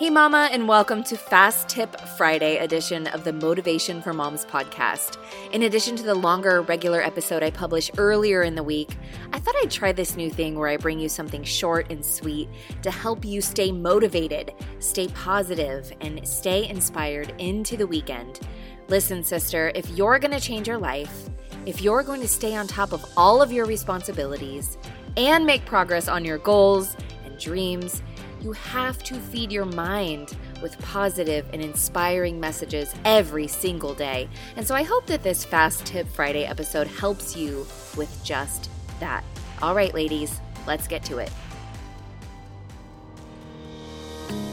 Hey, Mama, and welcome to Fast Tip Friday edition of the Motivation for Moms podcast. In addition to the longer regular episode I publish earlier in the week, I thought I'd try this new thing where I bring you something short and sweet to help you stay motivated, stay positive, and stay inspired into the weekend. Listen, sister, if you're going to change your life, if you're going to stay on top of all of your responsibilities and make progress on your goals and dreams, you have to feed your mind with positive and inspiring messages every single day. And so I hope that this Fast Tip Friday episode helps you with just that. All right, ladies, let's get to it.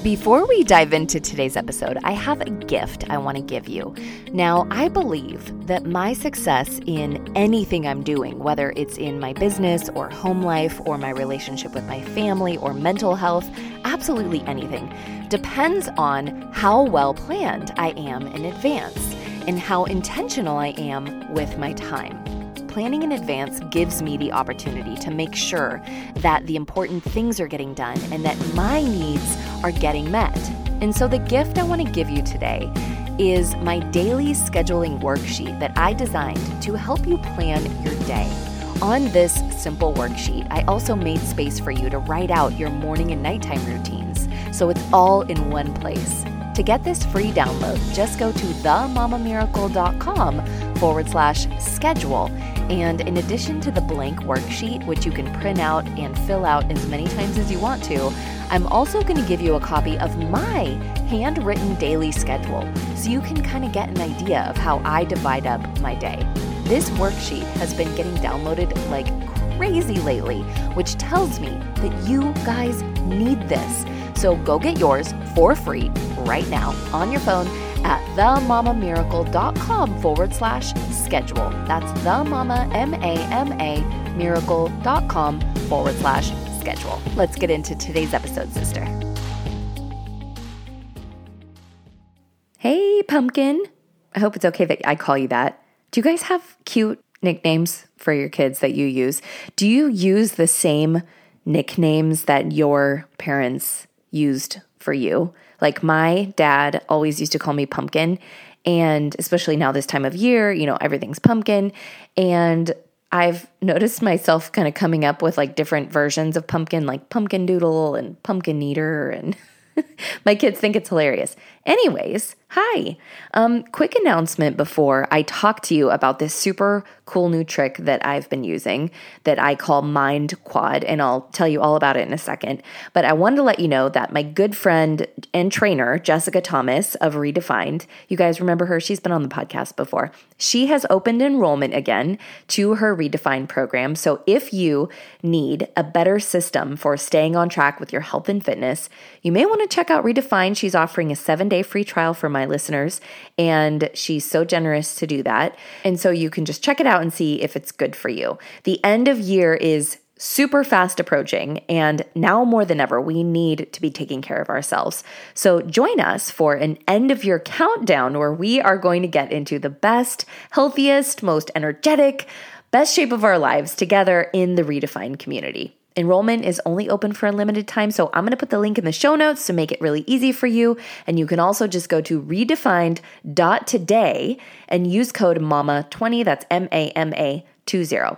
Before we dive into today's episode, I have a gift I want to give you. Now, I believe that my success in anything I'm doing, whether it's in my business or home life or my relationship with my family or mental health, absolutely anything, depends on how well planned I am in advance and how intentional I am with my time planning in advance gives me the opportunity to make sure that the important things are getting done and that my needs are getting met. And so, the gift I want to give you today is my daily scheduling worksheet that I designed to help you plan your day. On this simple worksheet, I also made space for you to write out your morning and nighttime routines so it's all in one place. To get this free download, just go to themamamiracle.com forward slash schedule and in addition to the blank worksheet, which you can print out and fill out as many times as you want to, I'm also going to give you a copy of my handwritten daily schedule so you can kind of get an idea of how I divide up my day. This worksheet has been getting downloaded like crazy lately, which tells me that you guys need this. So go get yours for free right now on your phone at themamamiracle.com forward slash schedule. That's themama, M-A-M-A, miracle.com forward slash schedule. Let's get into today's episode, sister. Hey, pumpkin. I hope it's okay that I call you that. Do you guys have cute nicknames for your kids that you use? Do you use the same nicknames that your parents used for you? Like my dad always used to call me pumpkin. And especially now, this time of year, you know, everything's pumpkin. And I've noticed myself kind of coming up with like different versions of pumpkin, like pumpkin doodle and pumpkin eater. And my kids think it's hilarious. Anyways, hi. Um, quick announcement before I talk to you about this super cool new trick that I've been using that I call Mind Quad, and I'll tell you all about it in a second. But I wanted to let you know that my good friend and trainer, Jessica Thomas of Redefined, you guys remember her? She's been on the podcast before. She has opened enrollment again to her Redefined program. So if you need a better system for staying on track with your health and fitness, you may want to check out Redefined. She's offering a seven day free trial for my listeners, and she's so generous to do that. And so you can just check it out out and see if it's good for you. The end of year is super fast approaching, and now more than ever, we need to be taking care of ourselves. So join us for an end of year countdown where we are going to get into the best, healthiest, most energetic, best shape of our lives together in the Redefined community. Enrollment is only open for a limited time, so I'm going to put the link in the show notes to make it really easy for you. And you can also just go to redefined.today and use code MAMA20, that's M A M A 20.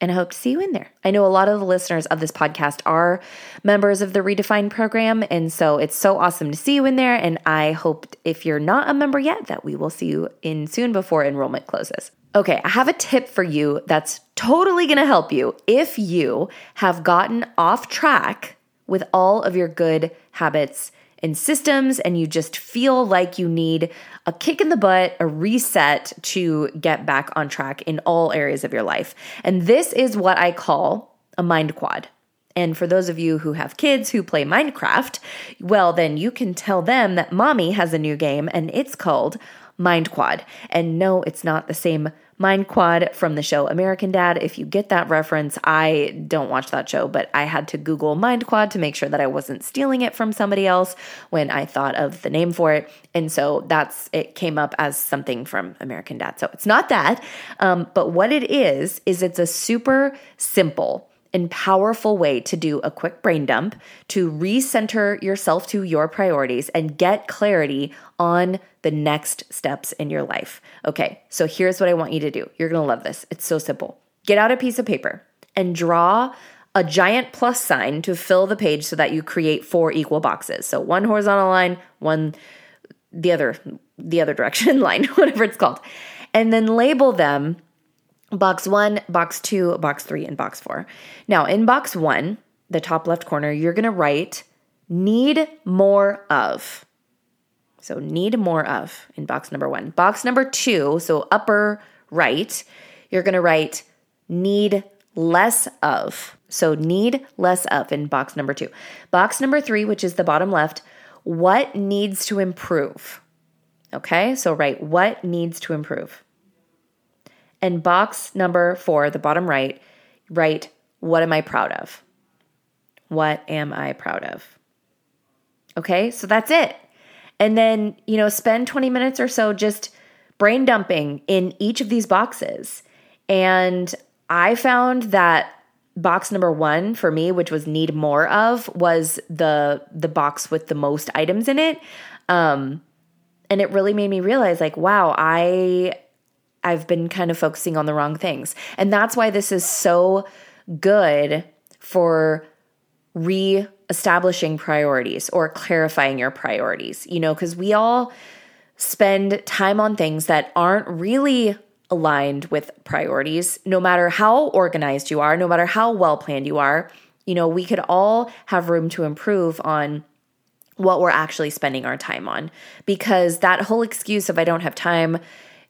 And I hope to see you in there. I know a lot of the listeners of this podcast are members of the Redefined program. And so it's so awesome to see you in there. And I hope if you're not a member yet, that we will see you in soon before enrollment closes. Okay, I have a tip for you that's totally gonna help you if you have gotten off track with all of your good habits and systems and you just feel like you need a kick in the butt, a reset to get back on track in all areas of your life. And this is what I call a mind quad. And for those of you who have kids who play Minecraft, well, then you can tell them that mommy has a new game and it's called Mind Quad. And no, it's not the same Mind Quad from the show American Dad. If you get that reference, I don't watch that show, but I had to Google Mind Quad to make sure that I wasn't stealing it from somebody else when I thought of the name for it. And so that's it came up as something from American Dad. So it's not that. Um, but what it is, is it's a super simple and powerful way to do a quick brain dump, to recenter yourself to your priorities and get clarity on the next steps in your life. Okay, so here's what I want you to do. You're gonna love this. It's so simple. Get out a piece of paper and draw a giant plus sign to fill the page so that you create four equal boxes. So one horizontal line, one the other the other direction line, whatever it's called. And then label them box one, box two, box three, and box four. Now, in box one, the top left corner, you're going to write need more of. So, need more of in box number one. Box number two, so upper right, you're going to write need less of. So, need less of in box number two. Box number three, which is the bottom left, what needs to improve? Okay, so write what needs to improve. And box number four, the bottom right, write, What am I proud of? What am I proud of? Okay, so that's it. And then, you know, spend 20 minutes or so just brain dumping in each of these boxes. And I found that box number one for me, which was need more of, was the the box with the most items in it. Um, and it really made me realize, like, wow, I I've been kind of focusing on the wrong things. And that's why this is so good for re establishing priorities or clarifying your priorities, you know, because we all spend time on things that aren't really aligned with priorities, no matter how organized you are, no matter how well planned you are. You know, we could all have room to improve on what we're actually spending our time on because that whole excuse of I don't have time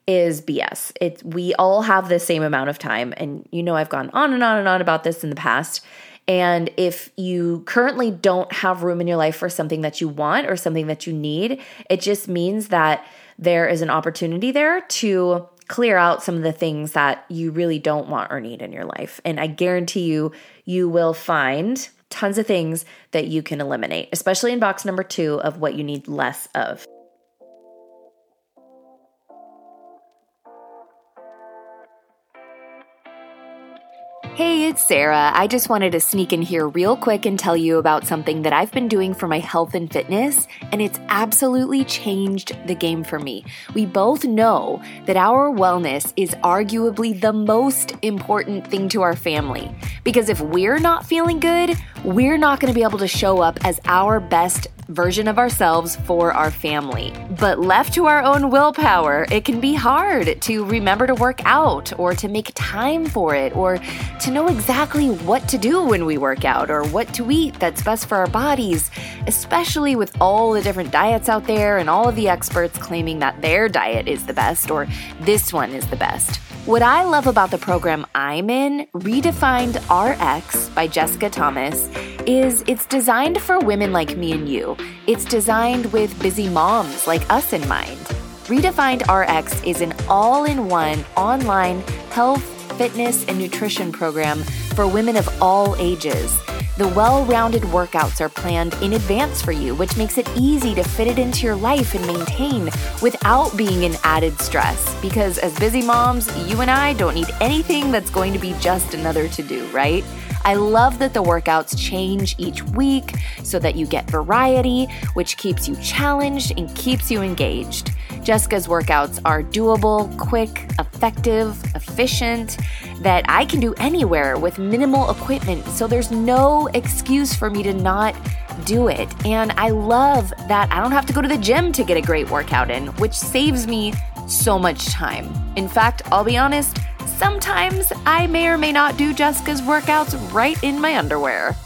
is BS. It we all have the same amount of time and you know I've gone on and on and on about this in the past. And if you currently don't have room in your life for something that you want or something that you need, it just means that there is an opportunity there to clear out some of the things that you really don't want or need in your life. And I guarantee you, you will find tons of things that you can eliminate, especially in box number two of what you need less of. Hey, it's Sarah. I just wanted to sneak in here real quick and tell you about something that I've been doing for my health and fitness, and it's absolutely changed the game for me. We both know that our wellness is arguably the most important thing to our family because if we're not feeling good, we're not going to be able to show up as our best version of ourselves for our family. But left to our own willpower, it can be hard to remember to work out or to make time for it or to know exactly what to do when we work out or what to eat that's best for our bodies, especially with all the different diets out there and all of the experts claiming that their diet is the best or this one is the best. What I love about the program I'm in, Redefined RX by Jessica Thomas, is it's designed for women like me and you. It's designed with busy moms like us in mind. Redefined RX is an all in one online health, fitness, and nutrition program for women of all ages. The well rounded workouts are planned in advance for you, which makes it easy to fit it into your life and maintain without being an added stress. Because as busy moms, you and I don't need anything that's going to be just another to do, right? I love that the workouts change each week so that you get variety, which keeps you challenged and keeps you engaged. Jessica's workouts are doable, quick, effective, efficient, that I can do anywhere with minimal equipment, so there's no excuse for me to not do it. And I love that I don't have to go to the gym to get a great workout in, which saves me so much time. In fact, I'll be honest, Sometimes I may or may not do Jessica's workouts right in my underwear.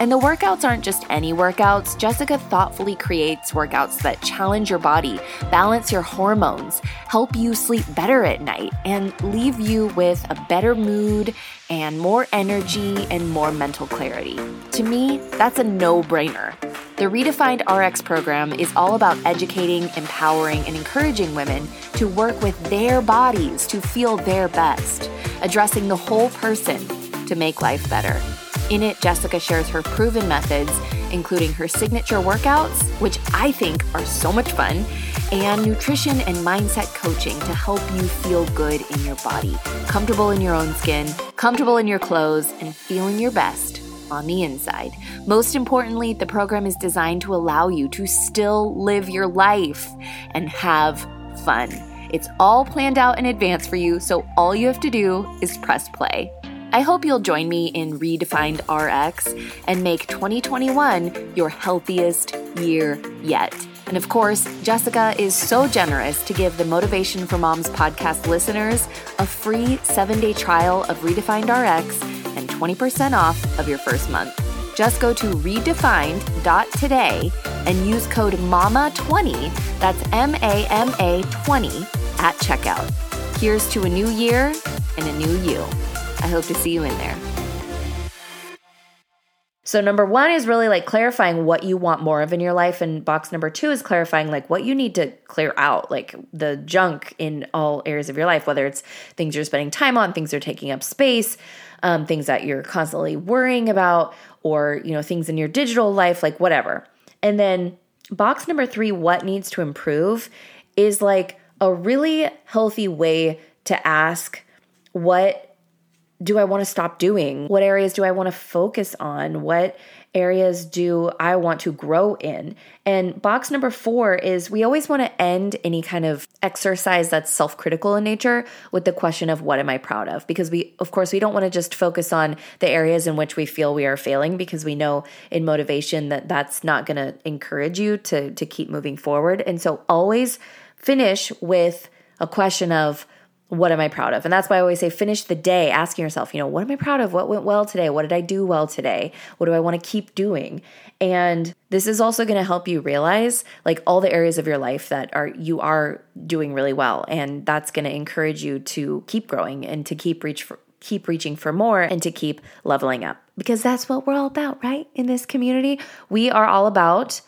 And the workouts aren't just any workouts. Jessica thoughtfully creates workouts that challenge your body, balance your hormones, help you sleep better at night, and leave you with a better mood and more energy and more mental clarity. To me, that's a no brainer. The Redefined RX program is all about educating, empowering, and encouraging women to work with their bodies to feel their best, addressing the whole person to make life better. In it, Jessica shares her proven methods including her signature workouts, which I think are so much fun, and nutrition and mindset coaching to help you feel good in your body, comfortable in your own skin, comfortable in your clothes, and feeling your best on the inside. Most importantly, the program is designed to allow you to still live your life and have fun. It's all planned out in advance for you, so all you have to do is press play. I hope you'll join me in Redefined RX and make 2021 your healthiest year yet. And of course, Jessica is so generous to give the Motivation for Moms podcast listeners a free seven day trial of Redefined RX and 20% off of your first month. Just go to redefined.today and use code MAMA20, that's M A M A 20, at checkout. Here's to a new year and a new you. I hope to see you in there. So, number one is really like clarifying what you want more of in your life. And box number two is clarifying like what you need to clear out, like the junk in all areas of your life, whether it's things you're spending time on, things that are taking up space, um, things that you're constantly worrying about, or, you know, things in your digital life, like whatever. And then box number three, what needs to improve, is like a really healthy way to ask what do I want to stop doing? What areas do I want to focus on? What areas do I want to grow in? And box number four is we always want to end any kind of exercise that's self critical in nature with the question of what am I proud of? Because we, of course, we don't want to just focus on the areas in which we feel we are failing because we know in motivation that that's not going to encourage you to, to keep moving forward. And so always finish with a question of, what am I proud of? And that's why I always say finish the day asking yourself, you know, what am I proud of? What went well today? What did I do well today? What do I want to keep doing? And this is also going to help you realize like all the areas of your life that are you are doing really well and that's going to encourage you to keep growing and to keep reach for keep reaching for more and to keep leveling up because that's what we're all about, right? In this community, we are all about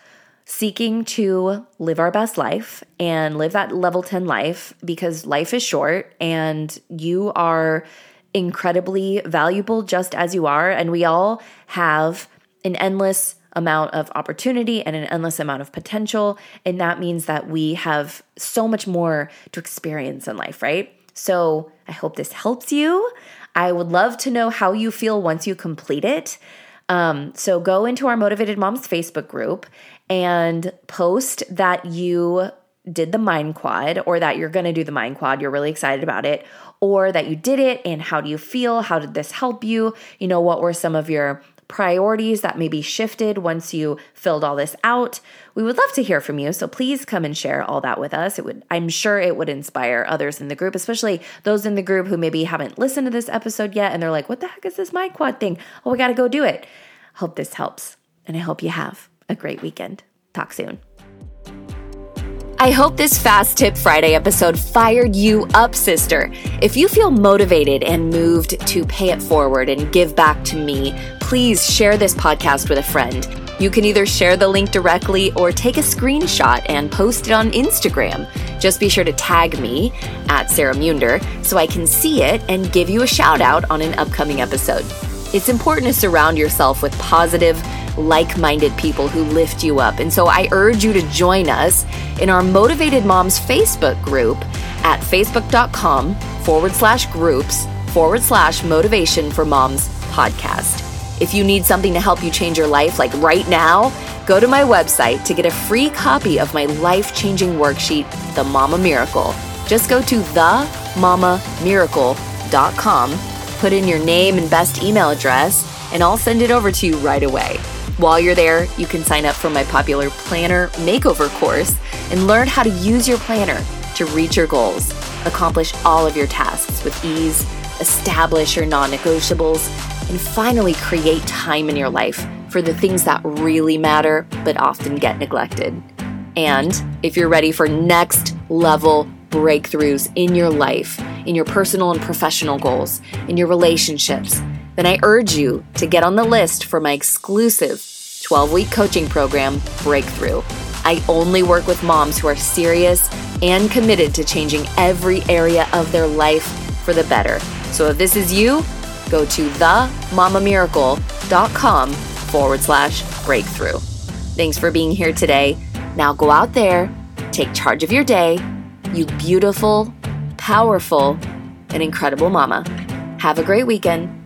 seeking to live our best life and live that level 10 life because life is short and you are incredibly valuable just as you are. And we all have an endless amount of opportunity and an endless amount of potential. And that means that we have so much more to experience in life, right? So I hope this helps you. I would love to know how you feel once you complete it. Um, so go into our Motivated Moms Facebook group and post that you did the mind quad or that you're going to do the mind quad, you're really excited about it, or that you did it and how do you feel? How did this help you? You know, what were some of your priorities that maybe shifted once you filled all this out? We would love to hear from you, so please come and share all that with us. It would I'm sure it would inspire others in the group, especially those in the group who maybe haven't listened to this episode yet and they're like, "What the heck is this mind quad thing? Oh, we got to go do it." Hope this helps, and I hope you have a great weekend. Talk soon. I hope this Fast Tip Friday episode fired you up, sister. If you feel motivated and moved to pay it forward and give back to me, please share this podcast with a friend. You can either share the link directly or take a screenshot and post it on Instagram. Just be sure to tag me at Sarah Munder so I can see it and give you a shout out on an upcoming episode. It's important to surround yourself with positive, like minded people who lift you up. And so I urge you to join us in our Motivated Moms Facebook group at facebook.com forward slash groups forward slash motivation for moms podcast. If you need something to help you change your life, like right now, go to my website to get a free copy of my life changing worksheet, The Mama Miracle. Just go to themamamiracle.com, put in your name and best email address, and I'll send it over to you right away. While you're there, you can sign up for my popular planner makeover course and learn how to use your planner to reach your goals, accomplish all of your tasks with ease, establish your non negotiables, and finally create time in your life for the things that really matter but often get neglected. And if you're ready for next level breakthroughs in your life, in your personal and professional goals, in your relationships, then I urge you to get on the list for my exclusive 12 week coaching program, Breakthrough. I only work with moms who are serious and committed to changing every area of their life for the better. So if this is you, go to themamamiracle.com forward slash breakthrough. Thanks for being here today. Now go out there, take charge of your day. You beautiful, powerful, and incredible mama. Have a great weekend,